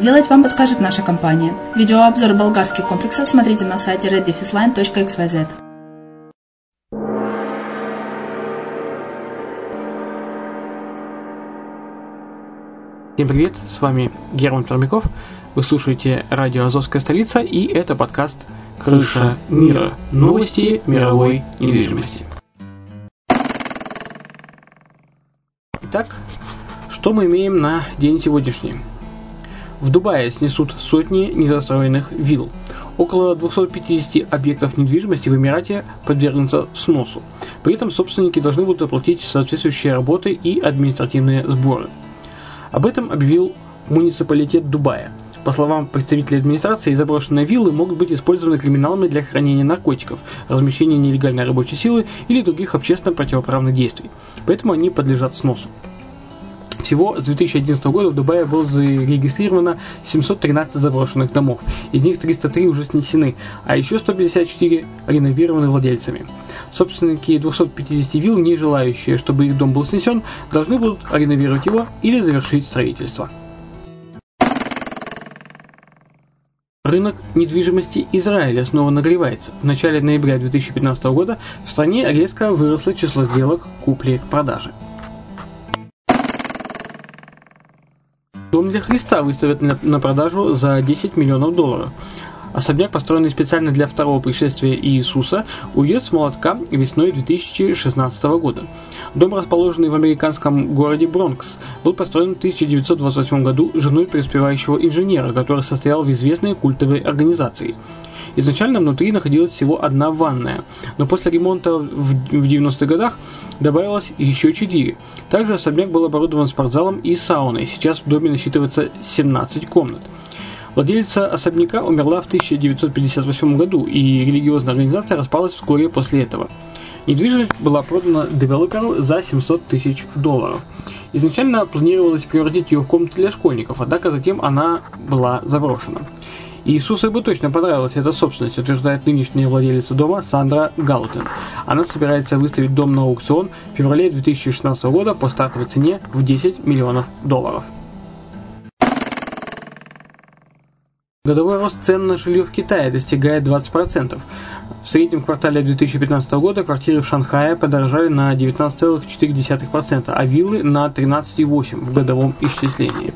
сделать, вам подскажет наша компания. Видеообзор болгарских комплексов смотрите на сайте reddefisline.xyz. Всем привет, с вами Герман Пермяков. Вы слушаете радио «Азовская столица» и это подкаст «Крыша мира. Новости мировой недвижимости». Итак, что мы имеем на день сегодняшний? В Дубае снесут сотни недостроенных вилл. Около 250 объектов недвижимости в Эмирате подвергнутся сносу. При этом собственники должны будут оплатить соответствующие работы и административные сборы. Об этом объявил муниципалитет Дубая – по словам представителей администрации, заброшенные виллы могут быть использованы криминалами для хранения наркотиков, размещения нелегальной рабочей силы или других общественно противоправных действий. Поэтому они подлежат сносу. Всего с 2011 года в Дубае было зарегистрировано 713 заброшенных домов. Из них 303 уже снесены, а еще 154 реновированы владельцами. Собственники 250 вилл, не желающие, чтобы их дом был снесен, должны будут реновировать его или завершить строительство. Рынок недвижимости Израиля снова нагревается. В начале ноября 2015 года в стране резко выросло число сделок купли-продажи. Дом для Христа выставят на продажу за 10 миллионов долларов. Особняк, построенный специально для второго пришествия Иисуса, уйдет с молотка весной 2016 года. Дом, расположенный в американском городе Бронкс, был построен в 1928 году женой преуспевающего инженера, который состоял в известной культовой организации. Изначально внутри находилась всего одна ванная, но после ремонта в 90-х годах добавилось еще четыре. Также особняк был оборудован спортзалом и сауной. Сейчас в доме насчитывается 17 комнат. Владельца особняка умерла в 1958 году, и религиозная организация распалась вскоре после этого. Недвижимость была продана девелоперу за 700 тысяч долларов. Изначально планировалось превратить ее в комнату для школьников, однако затем она была заброшена. Иисусу бы точно понравилась эта собственность, утверждает нынешняя владелица дома Сандра Гаутен. Она собирается выставить дом на аукцион в феврале 2016 года по стартовой цене в 10 миллионов долларов. Годовой рост цен на жилье в Китае достигает 20%. В среднем квартале 2015 года квартиры в Шанхае подорожали на 19,4%, а виллы на 13,8% в годовом исчислении.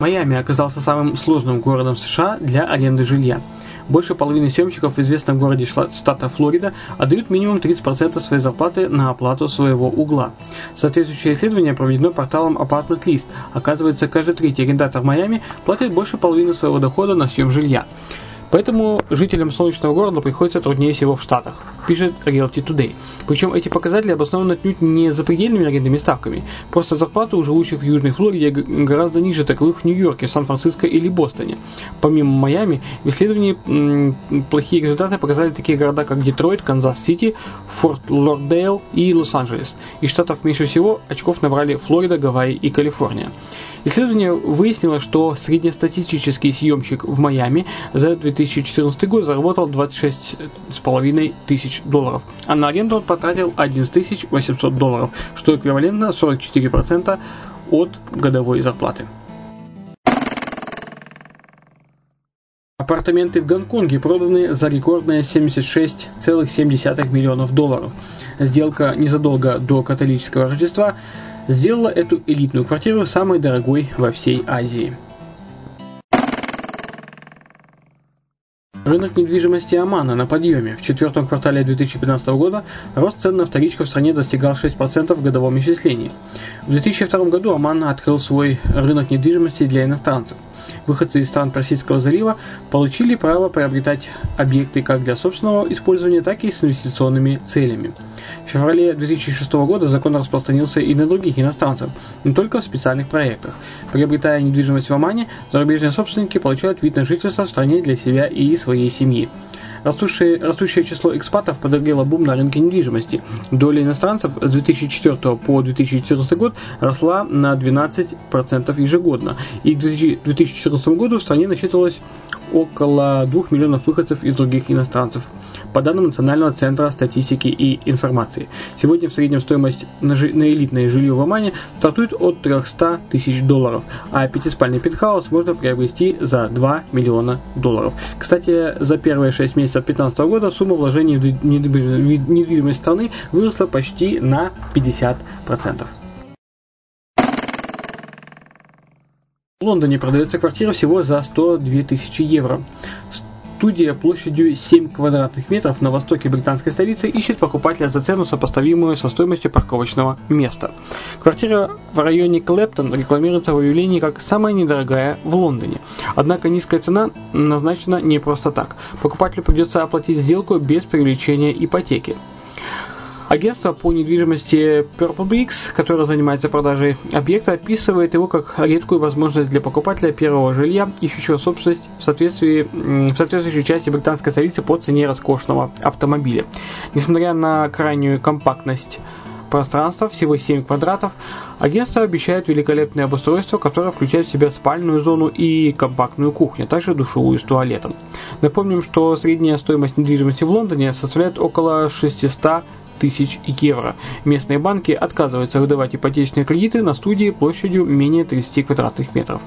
Майами оказался самым сложным городом США для аренды жилья. Больше половины съемщиков в известном городе штата Флорида отдают минимум 30% своей зарплаты на оплату своего угла. Соответствующее исследование проведено порталом Apartment List. Оказывается, каждый третий арендатор в Майами платит больше половины своего дохода на съем жилья. Поэтому жителям солнечного города приходится труднее всего в Штатах, пишет Realty Today. Причем эти показатели обоснованы отнюдь не запредельными арендными ставками. Просто зарплаты у живущих в Южной Флориде гораздо ниже таковых в Нью-Йорке, Сан-Франциско или Бостоне. Помимо Майами, в исследовании плохие результаты показали такие города, как Детройт, Канзас-Сити, Форт Лордейл и Лос-Анджелес. Из штатов меньше всего очков набрали Флорида, Гавайи и Калифорния. Исследование выяснило, что среднестатистический съемщик в Майами за 2014 год заработал 26,5 тысяч долларов, а на аренду он потратил 11 800 долларов, что эквивалентно 44% от годовой зарплаты. Апартаменты в Гонконге проданы за рекордные 76,7 миллионов долларов. Сделка незадолго до католического Рождества сделала эту элитную квартиру самой дорогой во всей Азии. Рынок недвижимости Омана на подъеме. В четвертом квартале 2015 года рост цен на вторичку в стране достигал 6% в годовом исчислении. В 2002 году Оман открыл свой рынок недвижимости для иностранцев выходцы из стран Персидского залива получили право приобретать объекты как для собственного использования, так и с инвестиционными целями. В феврале 2006 года закон распространился и на других иностранцев, не только в специальных проектах. Приобретая недвижимость в Омане, зарубежные собственники получают вид на жительство в стране для себя и своей семьи. Растущее, растущее число экспатов подогрело бум на рынке недвижимости. Доля иностранцев с 2004 по 2014 год росла на 12% ежегодно. И к 2014 году в стране насчитывалось около 2 миллионов выходцев из других иностранцев, по данным Национального центра статистики и информации. Сегодня в среднем стоимость на, жи- на элитное жилье в Омане стартует от 300 тысяч долларов, а пятиспальный пентхаус можно приобрести за 2 миллиона долларов. Кстати, за первые 6 месяцев 2015 года сумма вложений в недвижимость страны выросла почти на 50%. В Лондоне продается квартира всего за 102 тысячи евро. Студия площадью 7 квадратных метров на востоке британской столицы ищет покупателя за цену, сопоставимую со стоимостью парковочного места. Квартира в районе Клэптон рекламируется в объявлении как самая недорогая в Лондоне. Однако низкая цена назначена не просто так. Покупателю придется оплатить сделку без привлечения ипотеки. Агентство по недвижимости Purple Bricks, которое занимается продажей объекта, описывает его как редкую возможность для покупателя первого жилья, ищущего собственность в, соответствии, в соответствующей части британской столицы по цене роскошного автомобиля. Несмотря на крайнюю компактность пространства, всего 7 квадратов, агентство обещает великолепное обустройство, которое включает в себя спальную зону и компактную кухню, а также душевую с туалетом. Напомним, что средняя стоимость недвижимости в Лондоне составляет около 600 тысяч евро. Местные банки отказываются выдавать ипотечные кредиты на студии площадью менее 30 квадратных метров.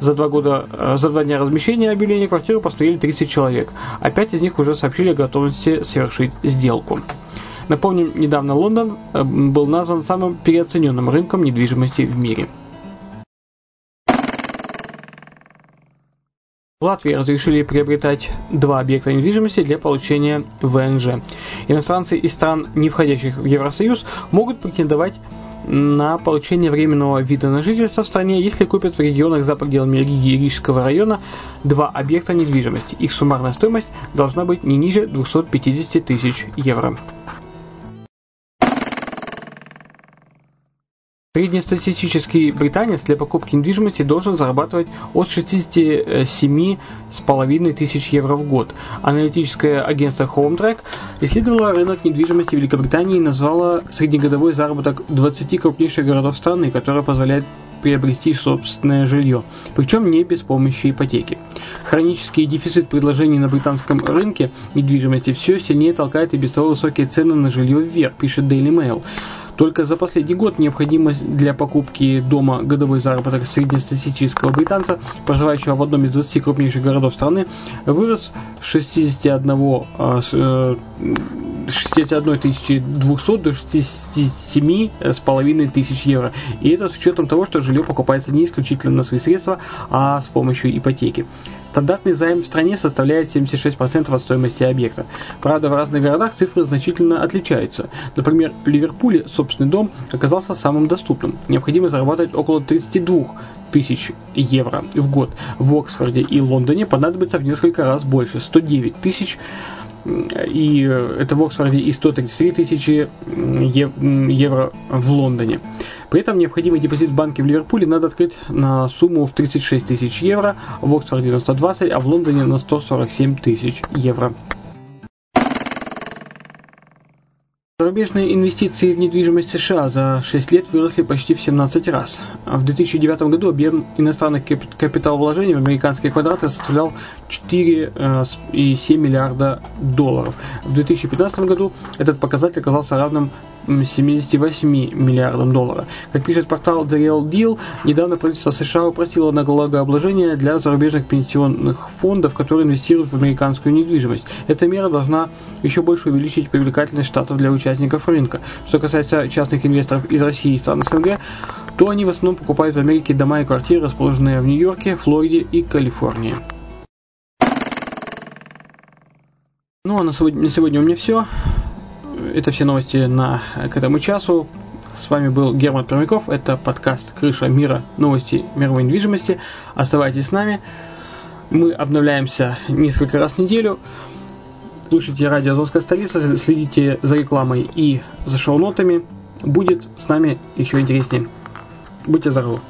За два, года, э, за два дня размещения объявления квартиры посмотрели 30 человек, а 5 из них уже сообщили о готовности совершить сделку. Напомним, недавно Лондон э, был назван самым переоцененным рынком недвижимости в мире. В Латвии разрешили приобретать два объекта недвижимости для получения ВНЖ. Иностранцы из стран, не входящих в Евросоюз, могут претендовать на получение временного вида на жительство в стране, если купят в регионах за пределами Риги и Рижского района два объекта недвижимости. Их суммарная стоимость должна быть не ниже 250 тысяч евро. Среднестатистический британец для покупки недвижимости должен зарабатывать от 67,5 тысяч евро в год. Аналитическое агентство HomeTrack исследовало рынок недвижимости Великобритании и назвало среднегодовой заработок 20 крупнейших городов страны, который позволяет приобрести собственное жилье, причем не без помощи ипотеки. Хронический дефицит предложений на британском рынке недвижимости все сильнее толкает и без того высокие цены на жилье вверх, пишет Daily Mail. Только за последний год необходимость для покупки дома годовой заработок среднестатистического британца, проживающего в одном из 20 крупнейших городов страны, вырос с 61 э, 61 200 до 67,5 тысяч евро. И это с учетом того, что жилье покупается не исключительно на свои средства, а с помощью ипотеки. Стандартный займ в стране составляет 76% от стоимости объекта. Правда, в разных городах цифры значительно отличаются. Например, в Ливерпуле собственный дом оказался самым доступным. Необходимо зарабатывать около 32 тысяч евро в год. В Оксфорде и Лондоне понадобится в несколько раз больше – 109 тысяч и это в Оксфорде и 133 тысячи евро в Лондоне. При этом необходимый депозит в банке в Ливерпуле надо открыть на сумму в 36 тысяч евро, в Оксфорде на 120, а в Лондоне на 147 тысяч евро. Зарубежные инвестиции в недвижимость США за 6 лет выросли почти в 17 раз. В 2009 году объем иностранных капиталовложений в американские квадраты составлял 4,7 миллиарда долларов. В 2015 году этот показатель оказался равным 78 миллиардам долларов. Как пишет портал The Real Deal, недавно правительство США упростило налогообложение для зарубежных пенсионных фондов, которые инвестируют в американскую недвижимость. Эта мера должна еще больше увеличить привлекательность штатов для участников рынка. Что касается частных инвесторов из России и стран СНГ, то они в основном покупают в Америке дома и квартиры, расположенные в Нью-Йорке, Флориде и Калифорнии. Ну а на сегодня, на сегодня у меня все. Это все новости на, к этому часу. С вами был Герман Пермяков. Это подкаст «Крыша мира. Новости мировой недвижимости». Оставайтесь с нами. Мы обновляемся несколько раз в неделю. Слушайте радио «Азовская столица», следите за рекламой и за шоу-нотами. Будет с нами еще интереснее. Будьте здоровы!